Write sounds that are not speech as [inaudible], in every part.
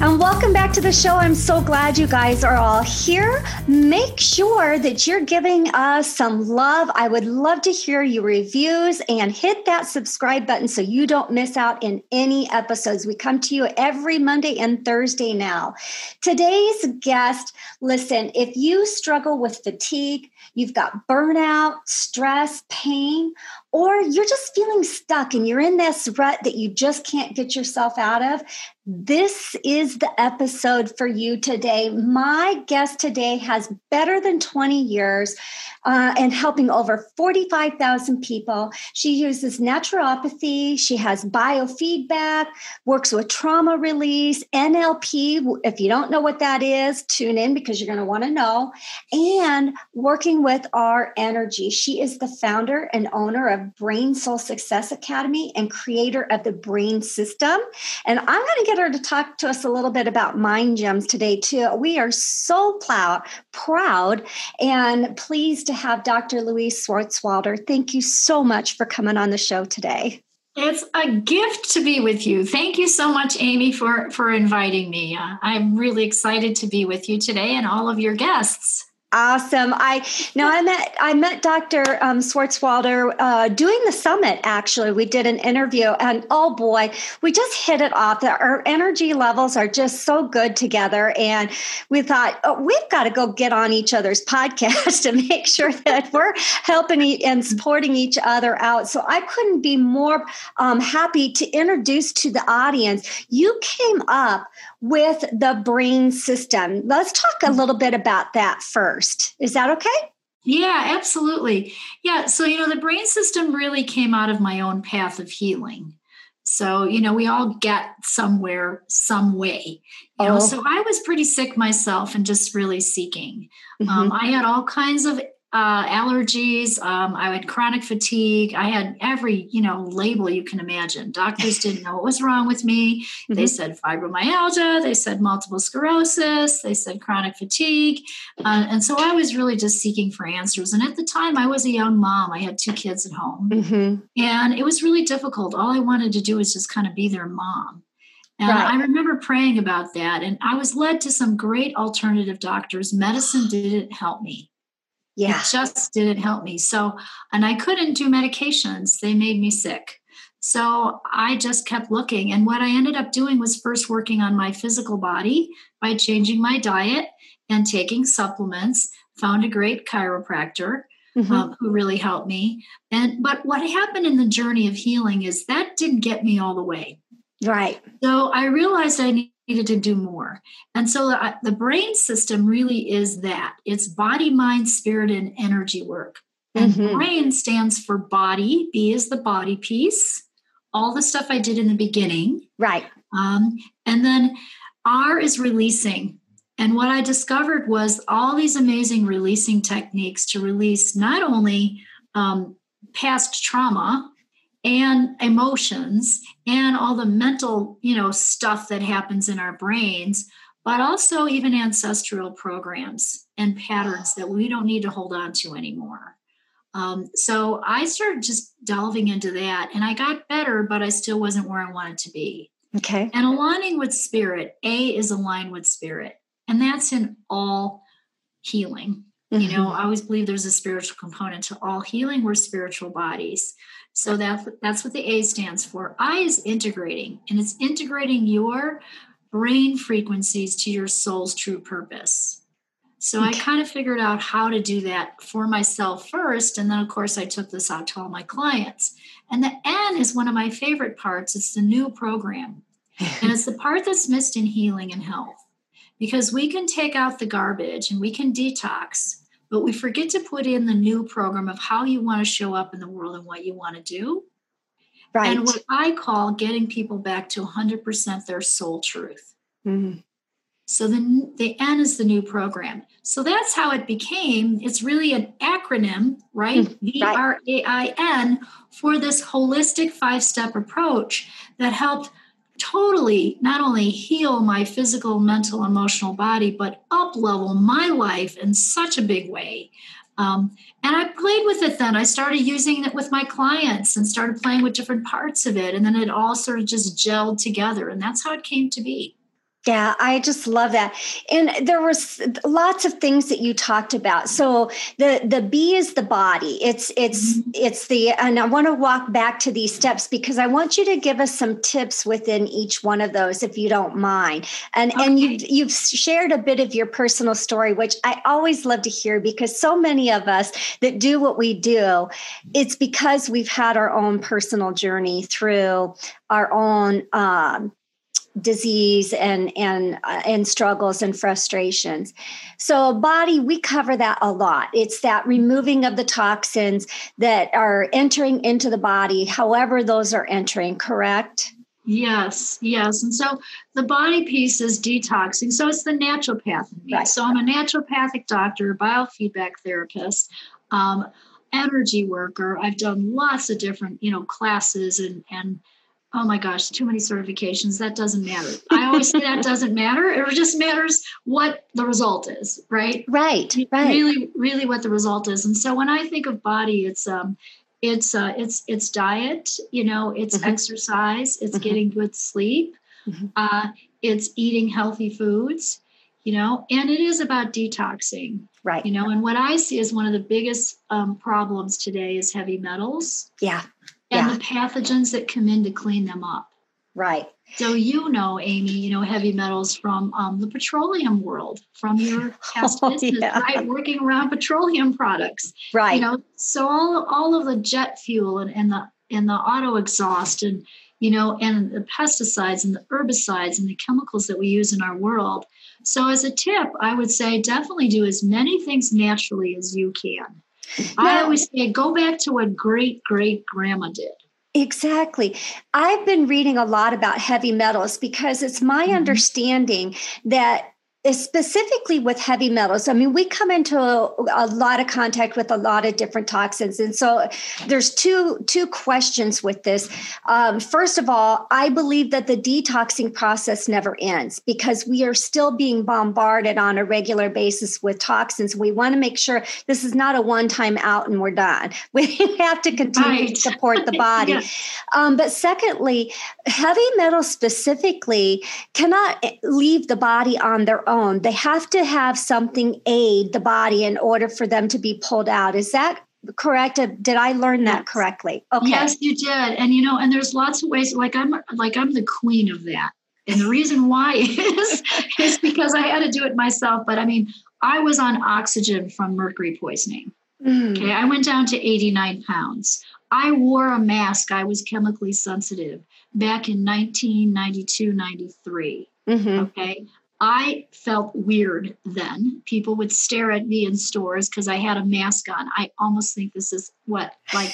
And welcome back to the show. I'm so glad you guys are all here. Make sure that you're giving us some love. I would love to hear your reviews and hit that subscribe button so you don't miss out in any episodes. We come to you every Monday and Thursday now. Today's guest, listen, if you struggle with fatigue, you've got burnout, stress, pain, or you're just feeling stuck and you're in this rut that you just can't get yourself out of, this is the episode for you today. My guest today has better than 20 years uh, and helping over 45,000 people. She uses naturopathy, she has biofeedback, works with trauma release, NLP. If you don't know what that is, tune in because you're going to want to know. And working with our energy. She is the founder and owner of Brain Soul Success Academy and creator of the Brain System. And I'm going to get her to talk to us a little bit about Mind Gems today, too. We are so proud, proud and pleased to have Dr. Louise Swartswalter. Thank you so much for coming on the show today. It's a gift to be with you. Thank you so much, Aimee, for, for inviting me. Uh, I'm really excited to be with you today and all of your guests. Awesome. I now I met I met Dr. Um, Swartswalter uh, doing the summit. Actually, we did an interview, and oh boy, we just hit it off. Our energy levels are just so good together, and we thought oh, we've got to go get on each other's [laughs] podcast to make sure that we're helping and supporting each other out. So I couldn't be more um, happy to introduce to the audience. You came up with the brain system. Let's talk a little bit about that first. Is that okay? Yeah, absolutely. Yeah, so you know, the brain system really came out of my own path of healing. So, you know, we all get somewhere, some way. You know, oh. so I was pretty sick myself and just really seeking. Mm-hmm. Um, I had all kinds of uh, allergies. Um, I had chronic fatigue. I had every, you know, label you can imagine. Doctors didn't know what was wrong with me. Mm-hmm. They said fibromyalgia. They said multiple sclerosis. They said chronic fatigue. Uh, and so I was really just seeking for answers. And at the time, I was a young mom. I had two kids at home. Mm-hmm. And it was really difficult. All I wanted to do was just kind of be their mom. And right. I remember praying about that. And I was led to some great alternative doctors. Medicine didn't help me. Yeah. It just didn't help me. So, and I couldn't do medications, they made me sick. So I just kept looking. And what I ended up doing was first working on my physical body by changing my diet and taking supplements. Found a great chiropractor mm-hmm. um, who really helped me. And but what happened in the journey of healing is that didn't get me all the way. Right. So I realized I needed to do more. And so uh, the brain system really is that it's body, mind, spirit, and energy work. And mm-hmm. brain stands for body. B is the body piece. All the stuff I did in the beginning. Right. Um, and then R is releasing. And what I discovered was all these amazing releasing techniques to release not only um, past trauma, and emotions and all the mental you know stuff that happens in our brains but also even ancestral programs and patterns that we don't need to hold on to anymore. Um, so i started just delving into that and i got better but i still wasn't where i wanted to be. Okay. And aligning with spirit a is aligned with spirit and that's in all healing mm-hmm. you know i always believe there's a spiritual component to all healing we're spiritual bodies so that, that's what the A stands for. I is integrating, and it's integrating your brain frequencies to your soul's true purpose. So okay. I kind of figured out how to do that for myself first. And then, of course, I took this out to all my clients. And the N is one of my favorite parts. It's the new program. and it's [laughs] the part that's missed in healing and health because we can take out the garbage and we can detox but we forget to put in the new program of how you want to show up in the world and what you want to do. Right. And what I call getting people back to 100% their soul truth. Mm-hmm. So the, the N is the new program. So that's how it became. It's really an acronym, right? Mm, B R A I N for this holistic five step approach that helped totally not only heal my physical, mental, emotional body, but up level my life in such a big way. Um, and I played with it then. I started using it with my clients and started playing with different parts of it. And then it all sort of just gelled together. And that's how it came to be. Yeah, I just love that. And there was lots of things that you talked about. So the the B is the body. It's it's mm-hmm. it's the and I want to walk back to these steps because I want you to give us some tips within each one of those if you don't mind. And okay. and you you've shared a bit of your personal story which I always love to hear because so many of us that do what we do it's because we've had our own personal journey through our own um, disease and and uh, and struggles and frustrations. So body we cover that a lot. It's that removing of the toxins that are entering into the body however those are entering correct? Yes yes. And so the body piece is detoxing so it's the naturopath in me right. so i'm a naturopathic doctor biofeedback therapist um, energy worker. I've done lots of different you know classes and and oh my gosh, too many certifications. That doesn't matter. I always say that doesn't matter. It just matters what the result is, right? Right. Right. Really, really what the result is. And so when I think of body, it's um it's uh it's it's diet, you know, it's mm-hmm. exercise, it's mm-hmm. getting good sleep, mm-hmm. uh, it's eating healthy foods, you know, and it is about detoxing. Right. You know, and what I see as one of the biggest um, problems today is heavy metals. Yeah and yeah. the pathogens that come in to clean them up. Right. So you know, Aimee, you know heavy metals from um, the petroleum world, from your [laughs] past oh, business, yeah. right? Working around petroleum products, right? You know, so all all of the jet fuel and, and the and the auto exhaust and you know and the pesticides and the herbicides and the chemicals that we use in our world. So as a tip, I would say definitely do as many things naturally as you can. I always say, go back to what great great grandma did. Exactly. I've been reading a lot about heavy metals because it's my mm-hmm. understanding that specifically with heavy metals. I mean we come into a, a, lot of contact with a lot of different toxins. And so there's two two questions with this. Um, first of all i believe that the detoxing process never ends because we are still being bombarded on a regular basis with toxins. We want to make sure this is not a one time out and we're done. [laughs] We have to continue right. to support the [laughs] body. Yeah. um, but secondly heavy metals specifically cannot leave the body on their own own. They have to have something aid the body in order for them to be pulled out. Is that correct? Did I learn that correctly? Okay. Yes, you did. And you know, and there's lots of ways. Like I'm, like I'm the queen of that. And the reason why [laughs] is is because I had to do it myself. But I mean, I was on oxygen from mercury poisoning. Mm. Okay, I went down to 89 pounds. I wore a mask. I was chemically sensitive back in 1992, 93. Mm-hmm. Okay. I felt weird then. People would stare at me in stores because I had a mask on. I almost think this is what, like,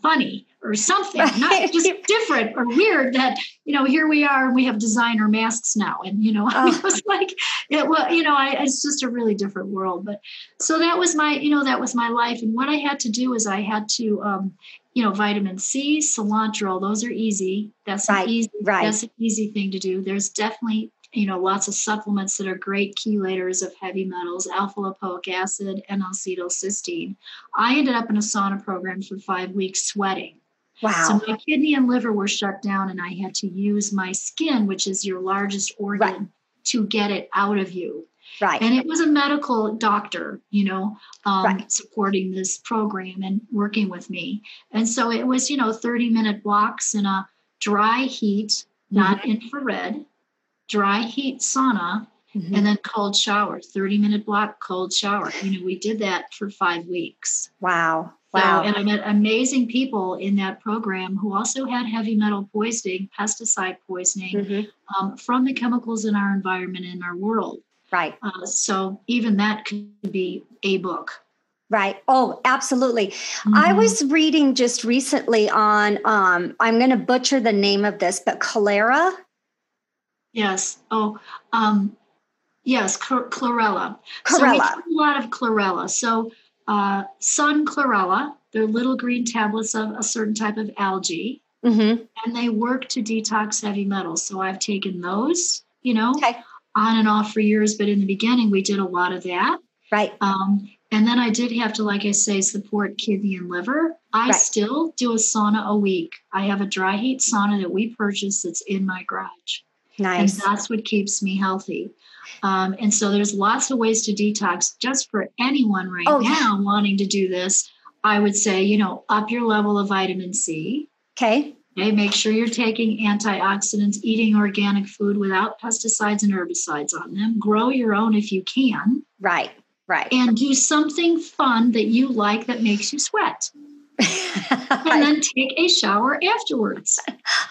funny or something, [laughs] not just different or weird that, you know, here we are and we have designer masks now. And, you know, [laughs] oh. it was like, it was, you know, I, it's just a really different world. But so that was my, you know, that was my life. And what I had to do is I had to, um, you know, vitamin C, cilantro, those are easy. That's right, an easy, right. that's an easy thing to do. There's definitely you know, lots of supplements that are great chelators of heavy metals, alpha lipoic acid, and N-acetylcysteine. I ended up in a sauna program for five weeks sweating. Wow. So my kidney and liver were shut down, and I had to use my skin, which is your largest organ, right. to get it out of you. Right. And it was a medical doctor, you know, um, right. supporting this program and working with me. And so it was, you know, 30 minute blocks in a dry heat, not mm-hmm. infrared dry heat sauna mm-hmm. and then cold shower 30 minute block cold shower you know we did that for five weeks wow wow so, and i met amazing people in that program who also had heavy metal poisoning pesticide poisoning mm-hmm. um, from the chemicals in our environment in our world right uh, so even that could be a book Right. Oh, absolutely. Mm-hmm. I was reading just recently on, um, I'm going to butcher the name of this, but cholera Yes. Oh, um, Yes, chlorella. Chlorella. So we a lot of chlorella. So uh, sun chlorella, they're little green tablets of a certain type of algae. Mm-hmm. And they work to detox heavy metals. So I've taken those, you know, okay. on and off for years. But in the beginning, we did a lot of that. Right. Um, and then I did have to, like I say, support kidney and liver. I right. still do a sauna a week. I have a dry heat sauna that we purchased that's in my garage. Nice. And that's what keeps me healthy. Um, and so there's lots of ways to detox just for anyone right oh, now yeah. wanting to do this. I would say, you know, up your level of vitamin C. Okay. Okay. Make sure you're taking antioxidants, eating organic food without pesticides and herbicides on them. Grow your own if you can. Right. Right. And do something fun that you like that makes you sweat. [laughs] and then take a shower afterwards.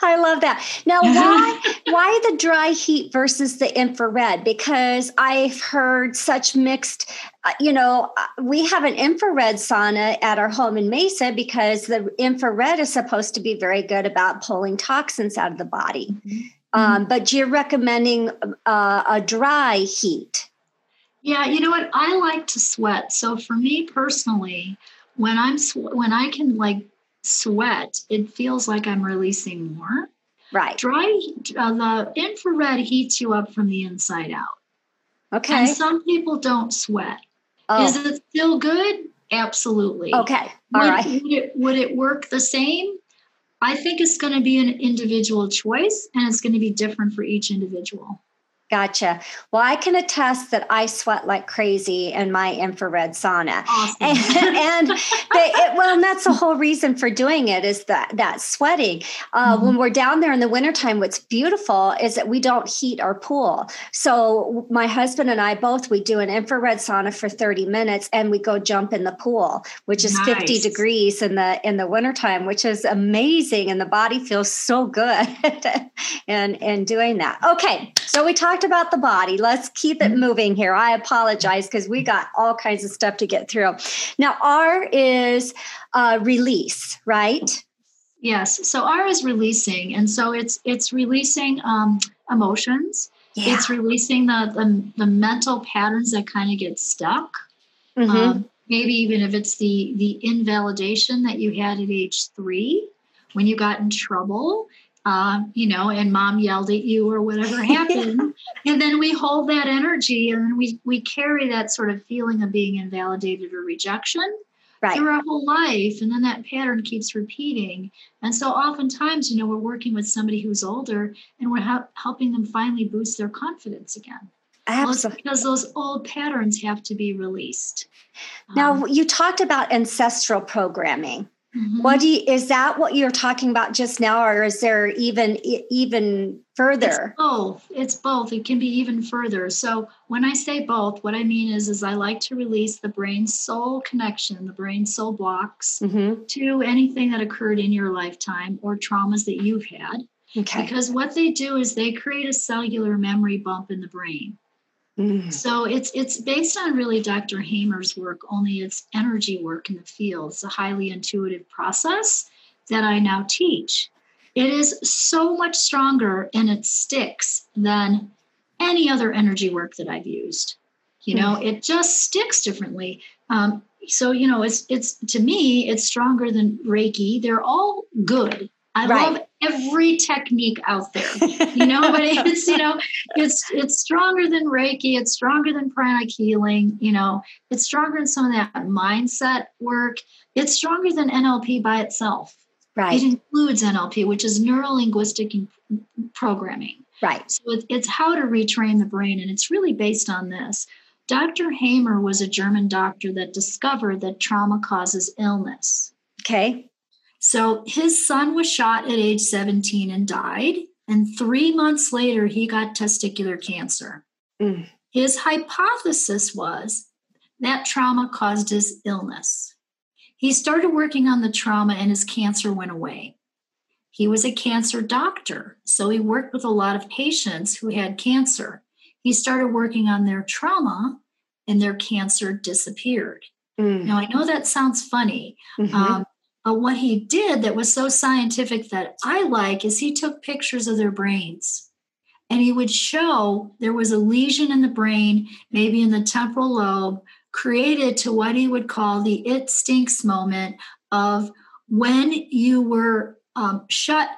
I love that. Now, [laughs] why why the dry heat versus the infrared? Because I've heard such mixed. Uh, you know, uh, we have an infrared sauna at our home in Mesa because the infrared is supposed to be very good about pulling toxins out of the body. Mm-hmm. Um, but you're recommending uh, a dry heat. Yeah, you know what? I like to sweat. So for me personally, when I'm when I can like sweat, it feels like I'm releasing more. Right. Dry uh, the infrared heats you up from the inside out. Okay. And some people don't sweat. Oh. Is it still good? Absolutely. Okay. All would, right. Would it, would it work the same? I think it's going to be an individual choice and it's going to be different for each individual. Gotcha. Well, I can attest that I sweat like crazy in my infrared sauna. Awesome. And, [laughs] and they, it, well, and that's the whole reason for doing it is that that sweating. Uh, mm-hmm. When we're down there in the wintertime, what's beautiful is that we don't heat our pool. So my husband and I both, we do an infrared sauna for 30 minutes and we go jump in the pool, which is nice. 50 degrees in the in the wintertime, which is amazing. And the body feels so good [laughs] in, in doing that. Okay. So we talked about the body. Let's keep it mm-hmm. moving here. I apologize because we got all kinds of stuff to get through. Now, R is uh, release, right? Yes. So R is releasing, and so it's it's releasing um, emotions. Yeah. It's releasing the, the, the mental patterns that kind of get stuck. Mm-hmm. Um, maybe even if it's the the invalidation that you had at age three when you got in trouble uh, you know, and mom yelled at you or whatever [laughs] happened. and then we hold that energy and we, we carry that sort of feeling of being invalidated or rejection right. through our whole life. And then that pattern keeps repeating. And so oftentimes, you know, we're working with somebody who's older and we're ha- helping them finally boost their confidence again. Absolutely. Because those old patterns have to be released. Now, um, you talked about ancestral programming. Mm-hmm. What do you, is that what you're talking about just now, or is there even even further? It's both. It's both. It can be even further. So when I say both, what I mean is, is I like to release the brain soul connection, the brain soul blocks mm-hmm. to anything that occurred in your lifetime or traumas that you've had. Okay. Because what they do is they create a cellular memory bump in the brain. Mm. So it's it's based on really Dr. Hamer's work, only it's energy work in the field. It's a highly intuitive process that I now teach. It is so much stronger and it sticks than any other energy work that I've used. You know, mm. it just sticks differently. Um, so you know, it's it's to me, it's stronger than Reiki. They're all good. I right. love every technique out there, [laughs] you know, but it's, you know, it's, it's stronger than Reiki. It's stronger than pranic healing. You know, it's stronger than some of that mindset work. It's stronger than NLP by itself. Right. It includes NLP, which is neuro linguistic programming. Right. So it's, it's how to retrain the brain. And it's really based on this. Dr. Hamer was a German doctor that discovered that trauma causes illness. Okay. So his son was shot at age 17 and died. And three months later, he got testicular cancer. Mm. His hypothesis was that trauma caused his illness. He started working on the trauma and his cancer went away. He was a cancer doctor, so he worked with a lot of patients who had cancer. He started working on their trauma and their cancer disappeared. Mm. Now, I know that sounds funny, mm-hmm. um, uh, what he did that was so scientific that I like is he took pictures of their brains and he would show there was a lesion in the brain, maybe in the temporal lobe, created to what he would call the it stinks moment of when you were um, shut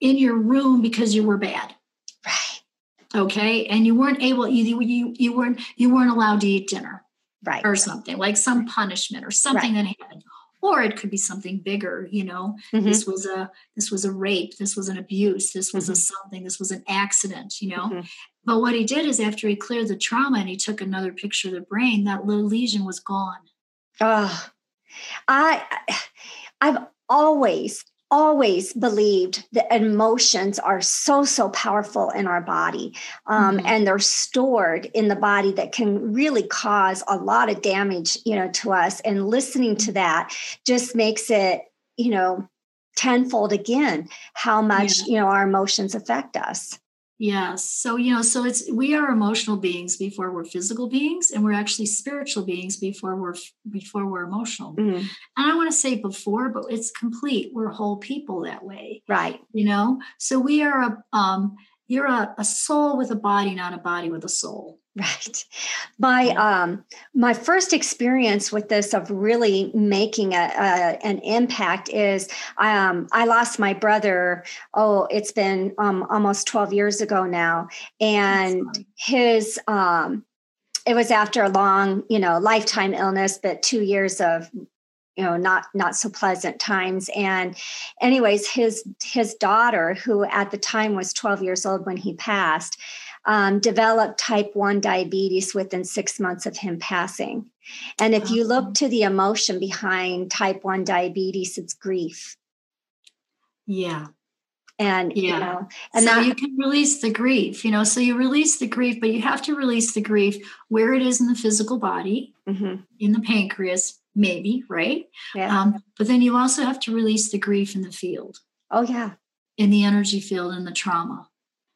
in your room because you were bad. Right. Okay. And you weren't able, you, you, you weren't, you weren't allowed to eat dinner. Right. Or something like some punishment or something right. that happened or it could be something bigger you know mm-hmm. this was a this was a rape this was an abuse this was mm-hmm. a something this was an accident you know mm-hmm. but what he did is after he cleared the trauma and he took another picture of the brain that little lesion was gone oh i i've always always believed that emotions are so so powerful in our body um, mm-hmm. and they're stored in the body that can really cause a lot of damage you know to us and listening to that just makes it you know tenfold again how much yeah. you know our emotions affect us Yes. So, you know, so it's we are emotional beings before we're physical beings and we're actually spiritual beings before we're before we're emotional. Mm-hmm. And I want to say before, but it's complete. We're whole people that way. Right. You know, so we are a um you're a, a soul with a body, not a body with a soul. Right. My um my first experience with this of really making a, a an impact is um I lost my brother oh it's been um almost 12 years ago now and his um it was after a long you know lifetime illness but 2 years of you know not not so pleasant times and anyways his his daughter who at the time was 12 years old when he passed um, developed type 1 diabetes within six months of him passing. And if you look to the emotion behind type 1 diabetes, it's grief. Yeah. And yeah. you know, and so that, you can release the grief, you know. So you release the grief, but you have to release the grief where it is in the physical body, mm-hmm. in the pancreas, maybe, right? Yeah. Um, but then you also have to release the grief in the field. Oh yeah. In the energy field and the trauma.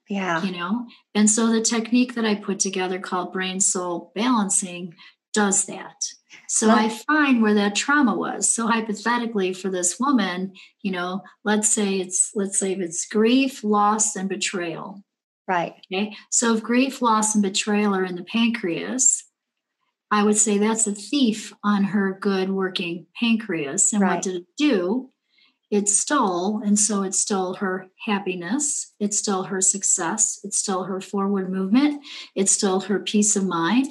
Yeah. You know, and so the technique that I put together called brain soul balancing does that. So I find where that trauma was. So hypothetically for this woman, you know, let's say it's let's say it's grief, loss, and betrayal. Right. Okay. So if grief, loss, and betrayal are in the pancreas, I would say that's a thief on her good working pancreas. And right. what did it do? it stole and so it stole her happiness it stole her success it stole her forward movement it stole her peace of mind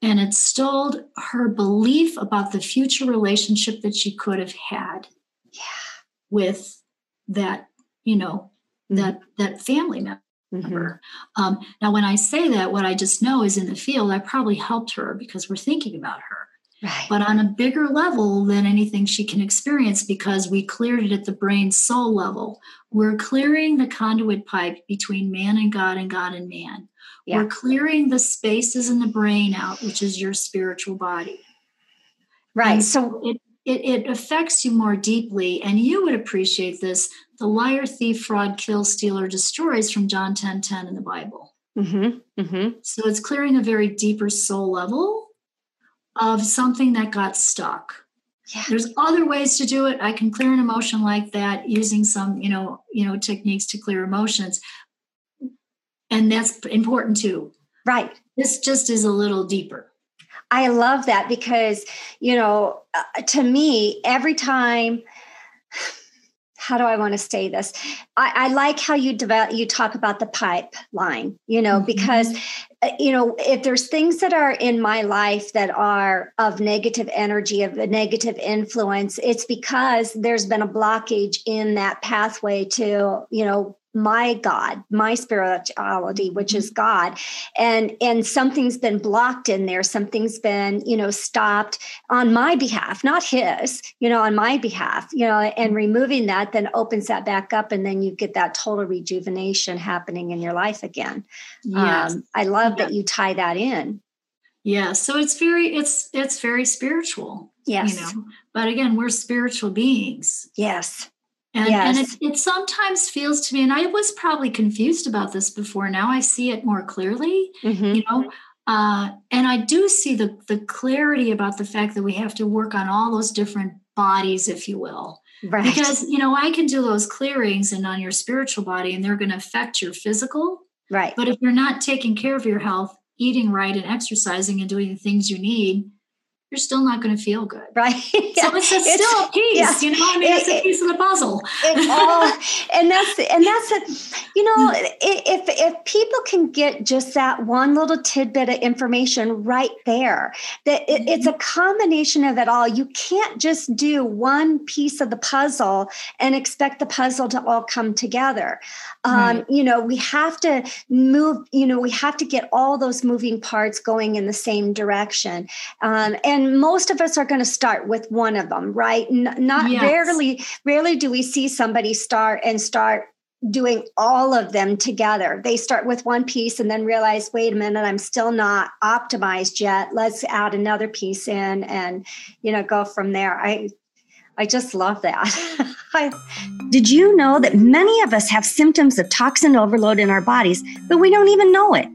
and it stole her belief about the future relationship that she could have had yeah. with that you know mm-hmm. that that family member Mm-hmm. Um, now, when I say that, what I just know is in the field, I probably helped her because we're thinking about her. Right. But on a bigger level than anything she can experience because we cleared it at the brain soul level. We're clearing the conduit pipe between man and God and God and man. Yeah. We're clearing the spaces in the brain out, which is your spiritual body. Right. And so it, it, it affects you more deeply. And you would appreciate this the liar, thief, fraud, kill, stealer, destroys from John 10 10 in the Bible. Mm-hmm. Mm-hmm. So it's clearing a very deeper soul level of something that got stuck. Yeah. There's other ways to do it. I can clear an emotion like that using some, you know, you know, techniques to clear emotions. And that's important too. Right. This just is a little deeper. I love that because, you know, uh, to me, every time how do I want to say this? I, I, like how you develop, you talk about the pipeline, you know, mm-hmm. because, uh, you know, if there's things that are in my life that are of negative energy, of a negative influence, it's because there's been a blockage in that pathway to, you know, my god my spirituality which is god. And and something's been blocked in there. Something's been you know stopped on my behalf not his you know on my behalf you know and removing that then opens that back up and then you get that total rejuvenation happening in your life again. Yes. Um, i love yeah. that you tie that in. Yeah so it's very it's it's very spiritual yes. you know but again we're spiritual beings. Yes and, yes. and it, it sometimes feels to me, and I was probably confused about this before. Now I see it more clearly, mm-hmm. you know. Uh, and I do see the the clarity about the fact that we have to work on all those different bodies, if you will. Right. Because you know, I can do those clearings and on your spiritual body, and they're going to affect your physical. Right. But if you're not taking care of your health, eating right and exercising and doing the things you need, you're still not going to feel good. Right. [laughs] yeah. So it's, a, it's, still a piece, yeah. you know, I mean, it, it's a piece of the puzzle. [laughs] All, and that's, and that's, a, you know, if, if people can get just that one little tidbit of information right there, that it, it's a mm-hmm. combination of it all. You can't just do one piece of the puzzle and expect the puzzle to all come together. Um, right. You know, we have to move, you know, we have to get all those moving parts going in the same direction. Um, and and most of us are going to start with one of them right? N- not yes. rarely rarely do we see somebody start and start doing all of them together. They start with one piece and then realize wait a minute i'm still not optimized yet. Let's add another piece in and you know go from there. I i just love that. [laughs] Did you know that many of us have symptoms of toxin overload in our bodies, but we don't even know it?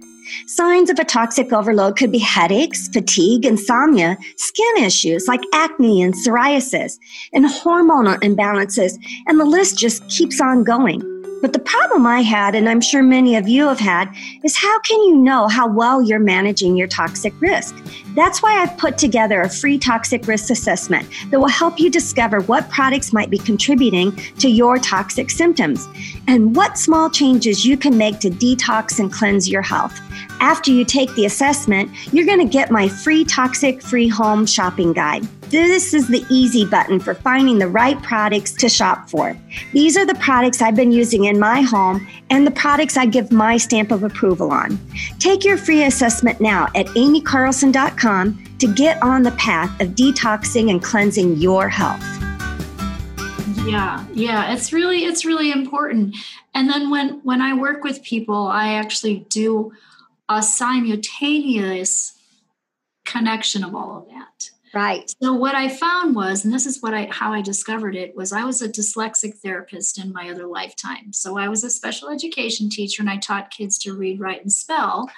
Signs of a toxic overload could be headaches, fatigue, insomnia, skin issues like acne and psoriasis, and hormonal imbalances, and the list just keeps on going. But the problem I had, and I'm sure many of you have had, is how can you know how well you're managing your toxic risk? That's why I've put together a free toxic risk assessment that will help you discover what products might be contributing to your toxic symptoms and what small changes you can make to detox and cleanse your health. After you take the assessment, you're going to get my free toxic free home shopping guide. This is the easy button for finding the right products to shop for. These are the products I've been using in my home and the products I give my stamp of approval on. Take your free assessment now at aimeecarlson.com to get on the path of detoxing and cleansing your health. Yeah, yeah, it's really it's really important. And then when when I work with people, I actually do a simultaneous connection of all of that. Right. So what I found was, and this is what I how I discovered it was I was a dyslexic therapist in my other lifetime. So I was a special education teacher and I taught kids to read, write, and spell.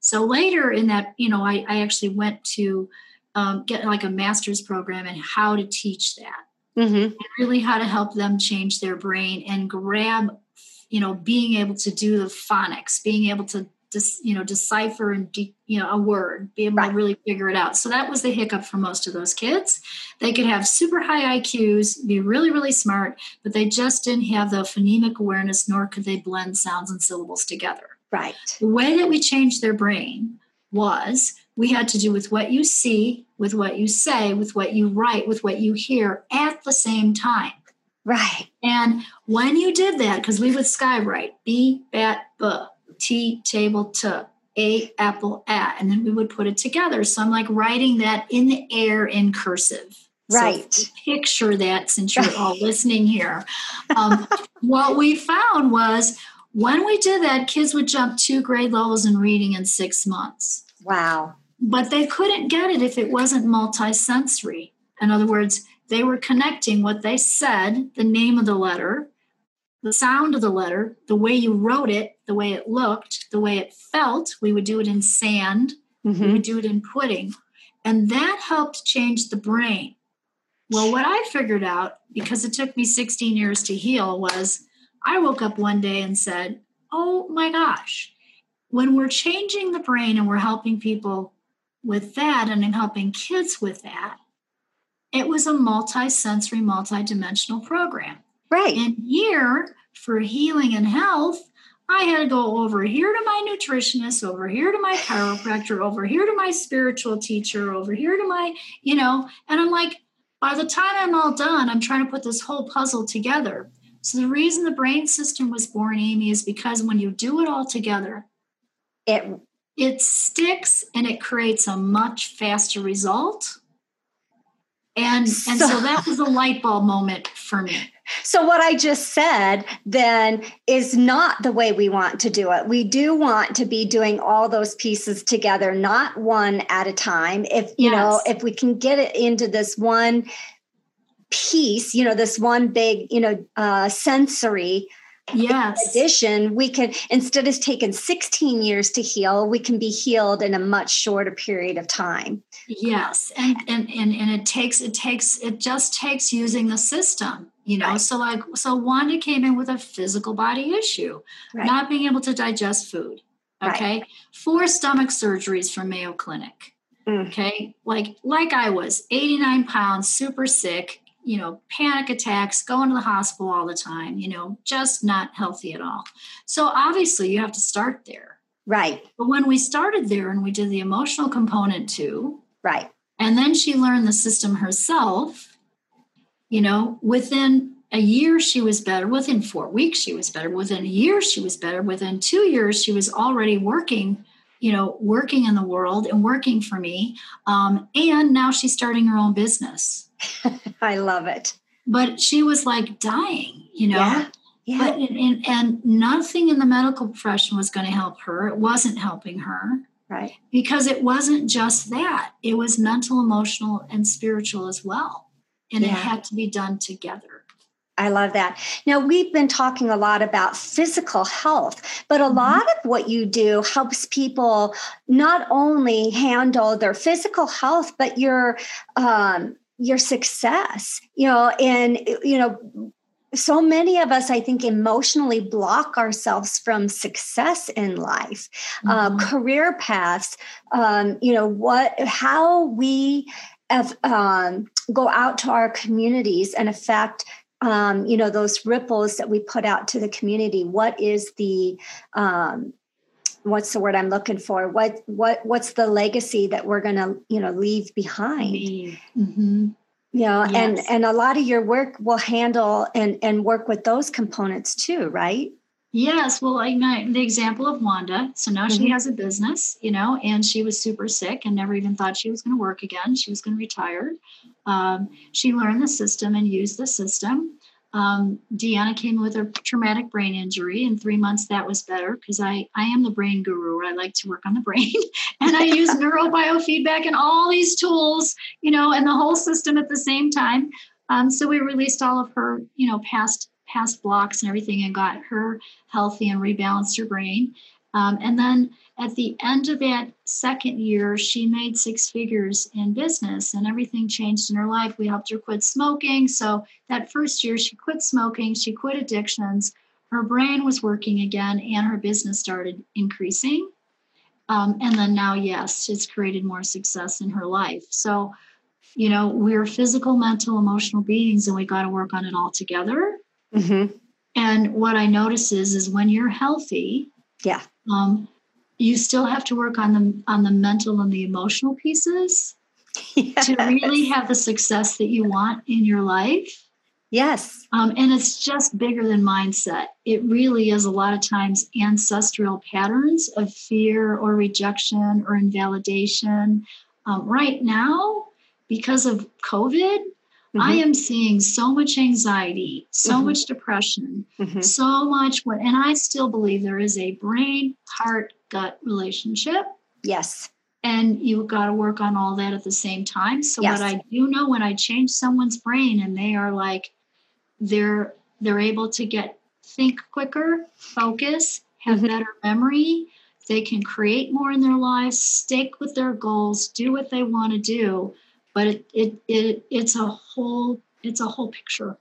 So later in that, you know, I, I actually went to um, get like a master's program in how to teach that. Mm-hmm. Really how to help them change their brain and grab, you know, being able to do the phonics, being able to dis, you know decipher and de, you know a word be able right. to really figure it out. So that was the hiccup for most of those kids. They could have super high iqs be really really smart but they just didn't have the phonemic awareness nor could they blend sounds and syllables together. Right. The way that we changed their brain was we had to do with what you see with what you say with what you write with what you hear at the same time. Right. And when you did that because we would skywrite b bat b T table to A apple at, and then we would put it together. So I'm like writing that in the air in cursive. Right. So picture that since you're all [laughs] listening here. Um, what we found was when we did that, kids would jump two grade levels in reading in six months. Wow. But they couldn't get it if it wasn't multisensory. In other words, they were connecting what they said, the name of the letter, the sound of the letter, the way you wrote it, the way it looked, the way it felt. We would do it in sand, mm-hmm. we would do it in pudding. And that helped change the brain. Well, what I figured out, because it took me 16 years to heal, was I woke up one day and said, Oh my gosh, when we're changing the brain and we're helping people with that and helping kids with that, it was a multi-sensory, multi-dimensional program. Right. And here for healing and health, I had to go over here to my nutritionist, over here to my [sighs] chiropractor, over here to my spiritual teacher, over here to my, you know, and I'm like, by the time I'm all done, I'm trying to put this whole puzzle together. So the reason the brain system was born, Aimee, is because when you do it all together, it it sticks and it creates a much faster result. And so, and so that was a light bulb moment for me. So, what I just said then is not the way we want to do it. We do want to be doing all those pieces together, not one at a time. If, you yes. know, if we can get it into this one piece, you know, this one big, you know, uh, sensory yes. addition, we can, instead of taking 16 years to heal, we can be healed in a much shorter period of time. Yes. And, and, and, and it takes, it takes, it just takes using the system You know, right. so like, so Wanda came in with a physical body issue, right. not being able to digest food. Okay. Right. Four stomach surgeries from Mayo Clinic. Mm. Okay. Like, like I was 89 pounds, super sick, you know, panic attacks, going to the hospital all the time, you know, just not healthy at all. So obviously you have to start there. Right. But when we started there and we did the emotional component too. Right. And then she learned the system herself, you know, within a year she was better within four weeks she was better within a year she was better within two years she was already working you know working in the world and working for me um, and now she's starting her own business [laughs] i love it but she was like dying you know yeah. Yeah. But, and, and nothing in the medical profession was going to help her. It wasn't helping her. Right. Because it wasn't just that, it was mental, emotional, and spiritual as well. And yeah. it had to be done together. I love that. Now, we've been talking a lot about physical health, but a mm-hmm. lot of what you do helps people not only handle their physical health, but your um, your success. You know, and you know, so many of us, I think, emotionally block ourselves from success in life, uh, mm-hmm. uh, career paths. Um, you know, what, how we have, um, go out to our communities and affect um, you know those ripples that we put out to the community what is the um, what's the word i'm looking for what what what's the legacy that we're going to you know leave behind mm-hmm. you know yes. and and a lot of your work will handle and and work with those components too right Yes, well, like my, the example of Wanda. So now mm-hmm. she has a business, you know, and she was super sick and never even thought she was going to work again. She was going to retire. Um, she learned the system and used the system. Um, Deanna came with a traumatic brain injury. In three months, that was better because I, I am the brain guru. I like to work on the brain [laughs] and I use [laughs] neurobiofeedback and all these tools, you know, and the whole system at the same time. Um, so we released all of her, you know, past past blocks and everything and got her healthy and rebalanced her brain. Um, and then at the end of that second year, she made six figures in business and everything changed in her life. We helped her quit smoking. So that first year, she quit smoking, she quit addictions, her brain was working again, and her business started increasing. Um, and then now, yes, it's created more success in her life. So, you know, we're physical, mental, emotional beings, and we got to work on it all together. Mm-hmm. And what I notice is, is when you're healthy, yeah, um, you still have to work on the on the mental and the emotional pieces yes. to really have the success that you want in your life. Yes. Um, and it's just bigger than mindset. It really is a lot of times ancestral patterns of fear or rejection or invalidation. Um, right now, because of COVID, Mm-hmm. I am seeing so much anxiety, so mm-hmm. much depression, mm-hmm. so much what, and I still believe there is a brain, heart, gut relationship. Yes. And you've got to work on all that at the same time. So yes. what I do know when I change someone's brain and they are like, they're they're able to get think quicker, focus, have mm-hmm. better memory. They can create more in their lives, stick with their goals, do what they want to do but it, it, it it's a whole it's a whole picture.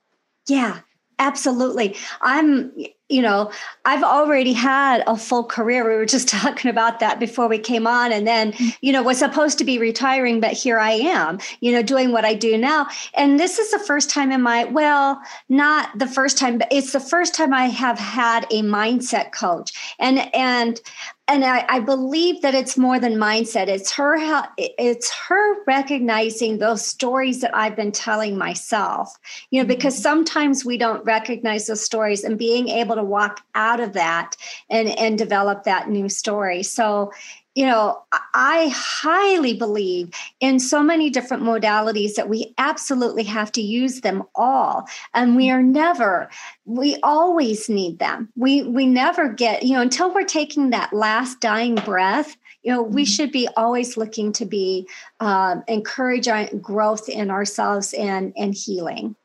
Yeah absolutely. I'm you know i've already had a full career. We were just [laughs] talking about that before we came on. And then mm-hmm. you know was supposed to be retiring but here i am you know doing what i do now. And this is the first time in my well not the first time but it's the first time i have had a mindset coach. And and and I, I, believe that it's more than mindset it's her it's her recognizing those stories that i've been telling myself you know because mm-hmm. sometimes we don't recognize those stories and being able to walk out of that and and develop that new story so you know, I highly believe in so many different modalities that we absolutely have to use them all. And we are never, we always need them. We we never get, you know, until we're taking that last dying breath, you know, we mm-hmm. should be always looking to be um, encourage growth in ourselves and and healing.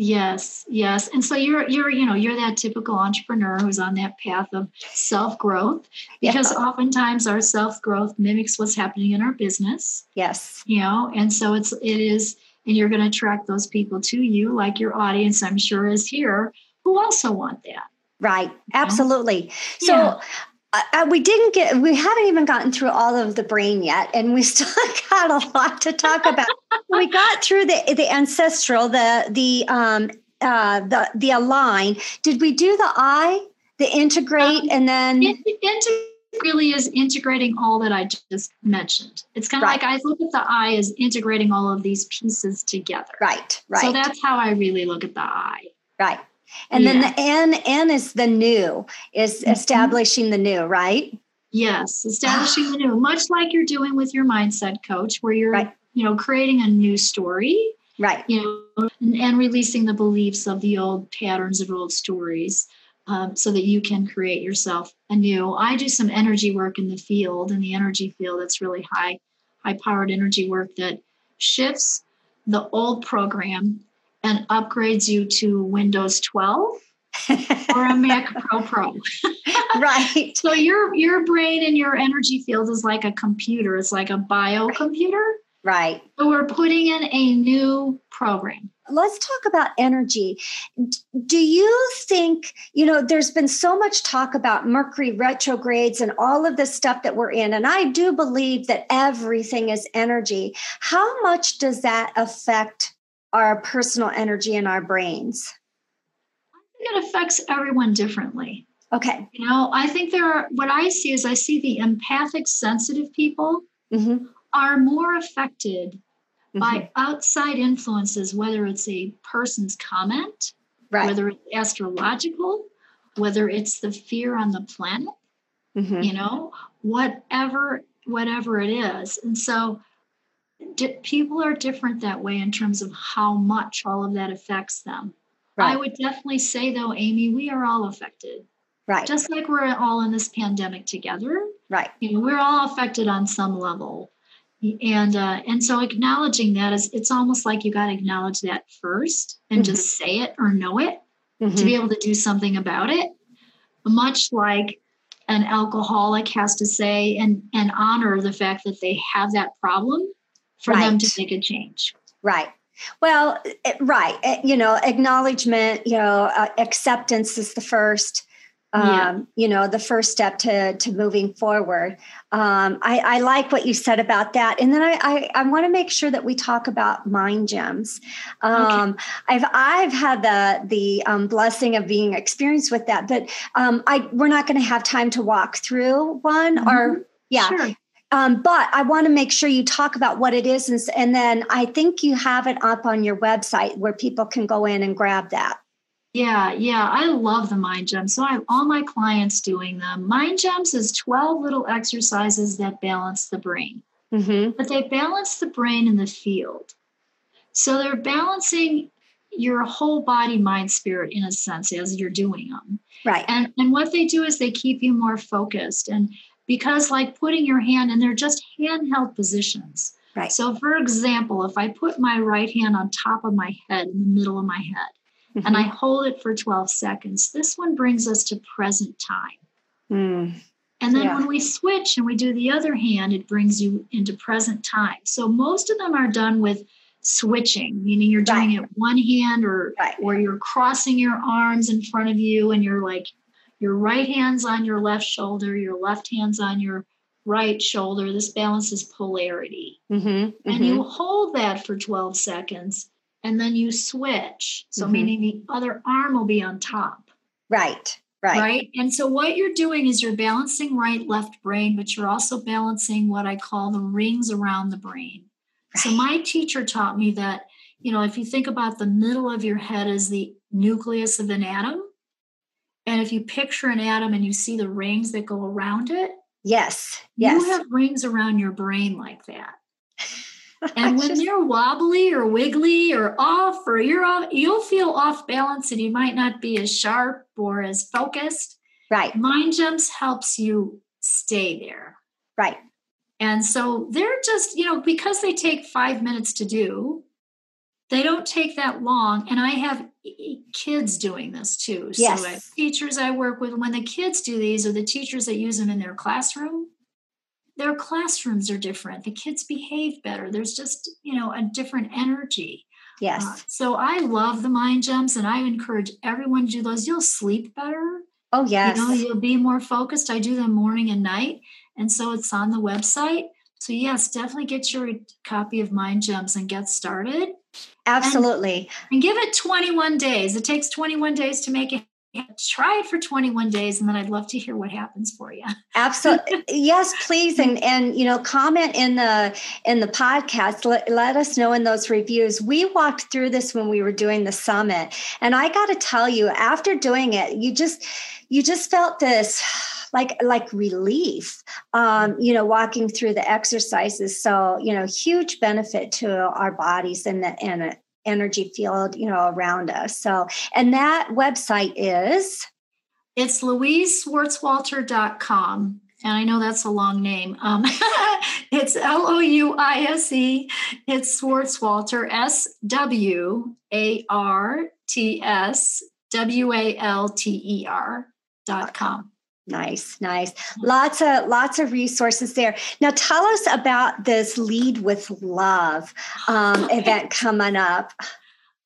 Yes, yes. And so you're you're you know, you're that typical entrepreneur who's on that path of self-growth because yeah. oftentimes our self-growth mimics what's happening in our business. Yes. You know, and so it's it is and you're going to attract those people to you, like your audience, I'm sure, is here, who also want that. Right. Absolutely. So, yeah. Uh, we didn't get we haven't even gotten through all of the brain yet and we [laughs] still got a lot to talk about. We got through the the ancestral the the um uh the the align. Did we do the eye the integrate um, and then it, really is integrating all that i just mentioned. It's kind of right. like i look at the eye as integrating all of these pieces together. Right right. so that's how i really look at the eye right and yeah. then the N, N is the new, is mm-hmm. establishing the new, right? Yes, establishing the new, much like you're doing with your mindset coach, where you're, right. you know, creating a new story, right? You know, and, and releasing the beliefs of the old patterns of old stories, um, so that you can create yourself anew. I do some energy work in the field, in the energy field. That's really high, high powered energy work that shifts the old program and upgrades you to Windows 12 or a Mac [laughs] Pro Pro. [laughs] right. So your your brain and your energy field is like a computer. It's like a bio computer. Right. So we're putting in a new program. Let's talk about energy. Do you think, you know, there's been so much talk about Mercury retrogrades and all of the stuff that we're in, and I do believe that everything is energy. How much does that affect our personal energy in our brains? I think it affects everyone differently. Okay. You know, I think there are, what I see is I see the empathic, sensitive people mm-hmm. are more affected mm-hmm. by outside influences, whether it's a person's comment, right. whether it's astrological, whether it's the fear on the planet, mm-hmm. you know, whatever, whatever it is. And so di- people are different that way in terms of how much all of that affects them. Right. I would definitely say, though, Aimee, we are all affected. Right. Just like we're all in this pandemic together. Right. You know, we're all affected on some level. And uh, and so acknowledging that is it's almost like you got to acknowledge that first and mm-hmm. just say it or know it mm-hmm. to be able to do something about it. Much like an alcoholic has to say and and honor the fact that they have that problem for right. them to make a change. Right. Well, eh, right. Eh, you know, acknowledgement, you know, uh, acceptance is the first. Um, yeah. you know, the first step to to moving forward. Um, I, I like what you said about that, and then I I, I want to make sure that we talk about mind gems. Um, okay. I've I've had the the um, blessing of being experienced with that, but um, I we're not going to have time to walk through one mm-hmm. or yeah. Sure. Um, but I want to make sure you talk about what it is. And, and, then I think you have it up on your website where people can go in and grab that. Yeah, yeah. I love the Mind Gems. So I have all my clients doing them. Mind Gems is 12 little exercises that balance the brain, mm-hmm. but they balance the brain in the field. So they're balancing your whole body, mind, spirit in a sense as you're doing them. Right. And and what they do is they keep you more focused. And because like putting your hand and they're just handheld positions right so for example if i put my right hand on top of my head in the middle of my head mm-hmm. and i hold it for 12 seconds this one brings us to present time mm. and then yeah. when we switch and we do the other hand it brings you into present time so most of them are done with switching meaning you're doing right. it one hand or right. or you're crossing your arms in front of you and you're like your right hand's on your left shoulder, your left hand's on your right shoulder. This balances polarity. Mm-hmm, mm-hmm. And you hold that for 12 seconds and then you switch. So, mm-hmm. meaning the other arm will be on top. Right. Right. Right. And so, what you're doing is you're balancing right, left brain, but you're also balancing what I call the rings around the brain. Right. So, my teacher taught me that, you know, if you think about the middle of your head as the nucleus of an atom, and if you picture an atom and you see the rings that go around it, yes, yes, you have rings around your brain like that. [laughs] and when just, you're wobbly or wiggly or off, or you're off, you'll feel off balance, and you might not be as sharp or as focused. Right. Mind Gems helps you stay there. Right. And so they're just, you know, because they take five minutes to do, they don't take that long and i have kids doing this too. Yes. so teachers i work with when the kids do these or the teachers that use them in their classroom their classrooms are different. The kids behave better. There's just you know a different energy. Yes. Uh, so i love the mind gems and i encourage everyone to do those. You'll sleep better. Oh yes you know you'll be more focused. I do them morning and night and so it's on the website. So yes definitely get your copy of mind gems and get started absolutely. and, and give it 21 days. It takes 21 days to make it. Try it for 21 days and then i'd love to hear what happens for you absolutely [laughs] yes please and and you know comment in the in the podcast. Let, let us know in those reviews. We walked through this when we were doing the summit and i got to tell you after doing it you just you just felt this like like relief um, you know walking through the exercises so you know huge benefit to our bodies and the and energy field, you know, around us. So, and that website is? It's louiseswartswalter.com. And I know that's a long name. Um, [laughs] it's L O U I S E. It's Swartswalter, S W A R T S W A L T E R dot com. Nice, nice. Lots of lots of resources there. Now, tell us about this Lead with Love um, event coming up.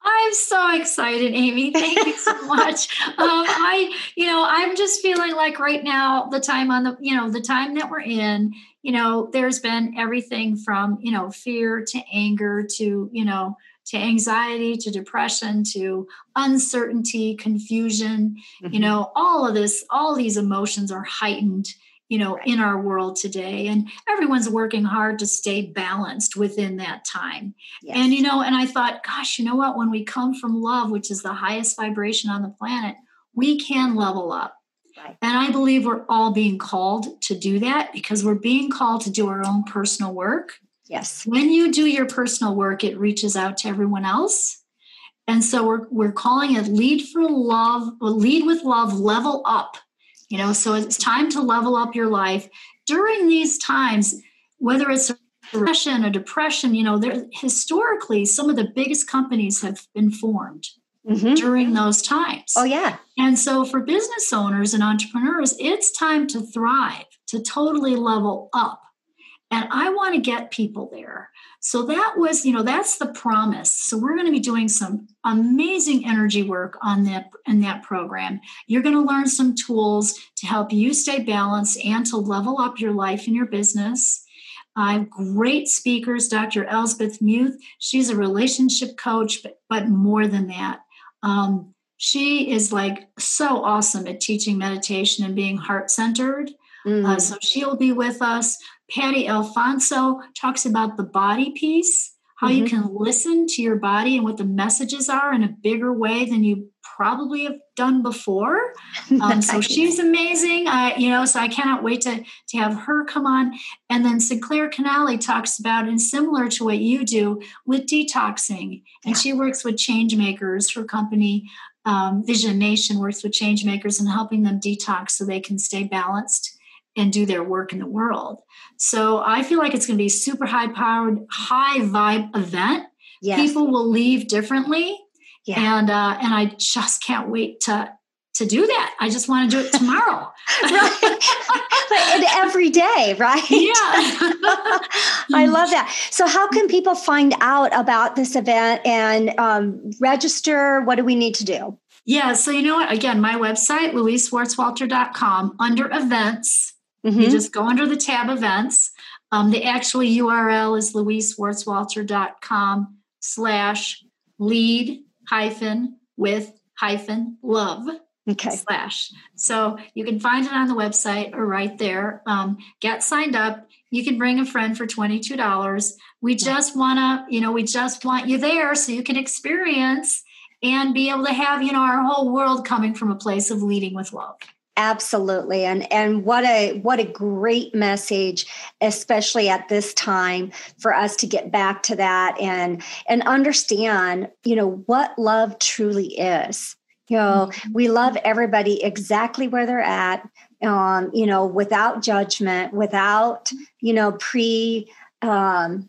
I'm so excited, Aimee. Thank you so [laughs] much. um, I, you know, I'm just feeling like right now, the time on the, you know, the time that we're in, you know, there's been everything from, you know, fear to anger to, you know, to anxiety to depression to uncertainty confusion mm-hmm. you know all of this all these emotions are heightened you know right. in our world today and everyone's working hard to stay balanced within that time yes. and you know and i thought gosh you know what when we come from love which is the highest vibration on the planet we can level up Right. And I believe we're all being called to do that because we're being called to do our own personal work. Yes. When you do your personal work, it reaches out to everyone else. And so we're, we're calling it lead for love, lead with love, level up. You know, so it's time to level up your life during these times, whether it's a recession, a depression, you know, there historically some of the biggest companies have been formed. Mm-hmm. during those times. Oh, yeah. And so for business owners and entrepreneurs, it's time to thrive, to totally level up. And I want to get people there. So that was, you know, that's the promise. So we're going to be doing some amazing energy work on that in that program. You're going to learn some tools to help you stay balanced and to level up your life and your business. I have great speakers, Dr. Elsbeth Muth. She's a relationship coach, but, but more than that. Um, she is like so awesome at teaching meditation and being heart centered. Mm. Uh, so she'll be with us. Patty Alfonso talks about the body piece, how mm-hmm. you can listen to your body and what the messages are in a bigger way than you probably have done before. [laughs] Um, so she's amazing. I, you know, so I cannot wait to to have her come on. And then Sinclair Canale talks about, and similar to what you do with detoxing, and yeah. she works with change makers. Her company um, Vision Nation works with change makers and helping them detox so they can stay balanced and do their work in the world. So I feel like it's going to be a super high powered, high vibe event. Yes. People will leave differently. Yeah. And uh, and I just can't wait to to do that. I just want to do it tomorrow. [laughs] [laughs] and every day, right? Yeah. [laughs] I love that. So, how can people find out about this event and um, register? What do we need to do? Yeah. So, you know what? Again, my website, louiseswartswalter.com, under events, Mm-hmm. You just go under the tab events. Um, the actual URL is louiseswartswalter.com slash lead hyphen with hyphen love okay. slash. So you can find it on the website or right there. Um, get signed up. You can bring a friend for $22 we just want to you know we just want you there so you can experience and be able to have you know our whole world coming from a place of leading with love absolutely and and what a what a great message especially at this time for us to get back to that and and understand you know what love truly is you know mm-hmm. we love everybody exactly where they're at um you know without judgment without you know pre um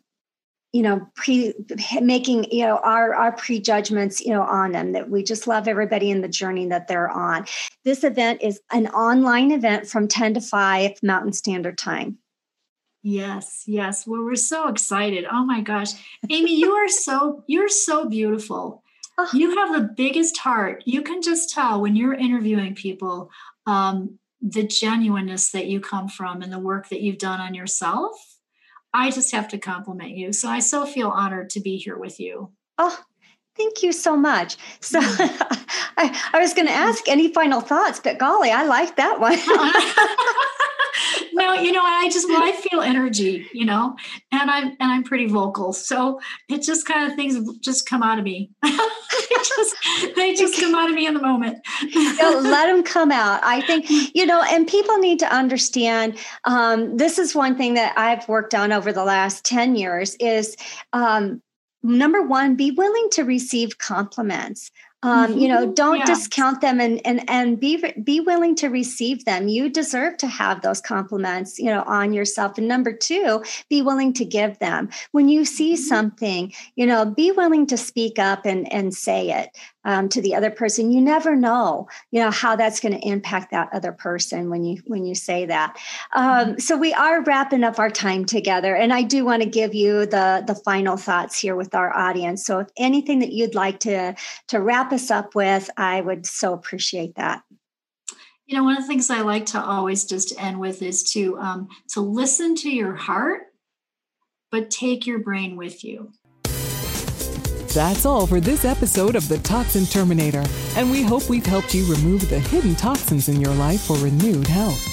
you know pre making you know our our prejudgments you know on them that we just love everybody in the journey that they're on this event is an online event from 10 to 5 mountain standard time Yes, yes. Well, we're so excited. Oh my gosh. Aimee, you are so you're so beautiful. Oh. You have the biggest heart. You can just tell when you're interviewing people um, the genuineness that you come from and the work that you've done on yourself. I just have to compliment you. So I so feel honored to be here with you. Oh, thank you so much. So mm. [laughs] I, I was going to ask any final thoughts, but golly, I like that one. [laughs] [laughs] [laughs] no, you know, I just well, I feel energy, you know, and I'm and I'm pretty vocal, so it just kind of things just come out of me. [laughs] they just they just come out of me in the moment. [laughs] let them come out. I think you know, and people need to understand. Um, this is one thing that I've worked on over the last ten years is. Um, number one be willing to receive compliments um, you know mm-hmm. don't yeah. discount them and and and be be willing to receive them you deserve to have those compliments you know on yourself and number two be willing to give them when you see mm-hmm. something you know be willing to speak up and and say it um, to the other person you never know you know how that's going to impact that other person when you when you say that um, mm-hmm. so we are wrapping up our time together and i do want to give you the the final thoughts here with our audience so if anything that you'd like to to wrap us up with i would so appreciate that you know one of the things i like to always just end with is to um, to listen to your heart but take your brain with you that's all for this episode of the Toxin Terminator, and we hope we've helped you remove the hidden toxins in your life for renewed health.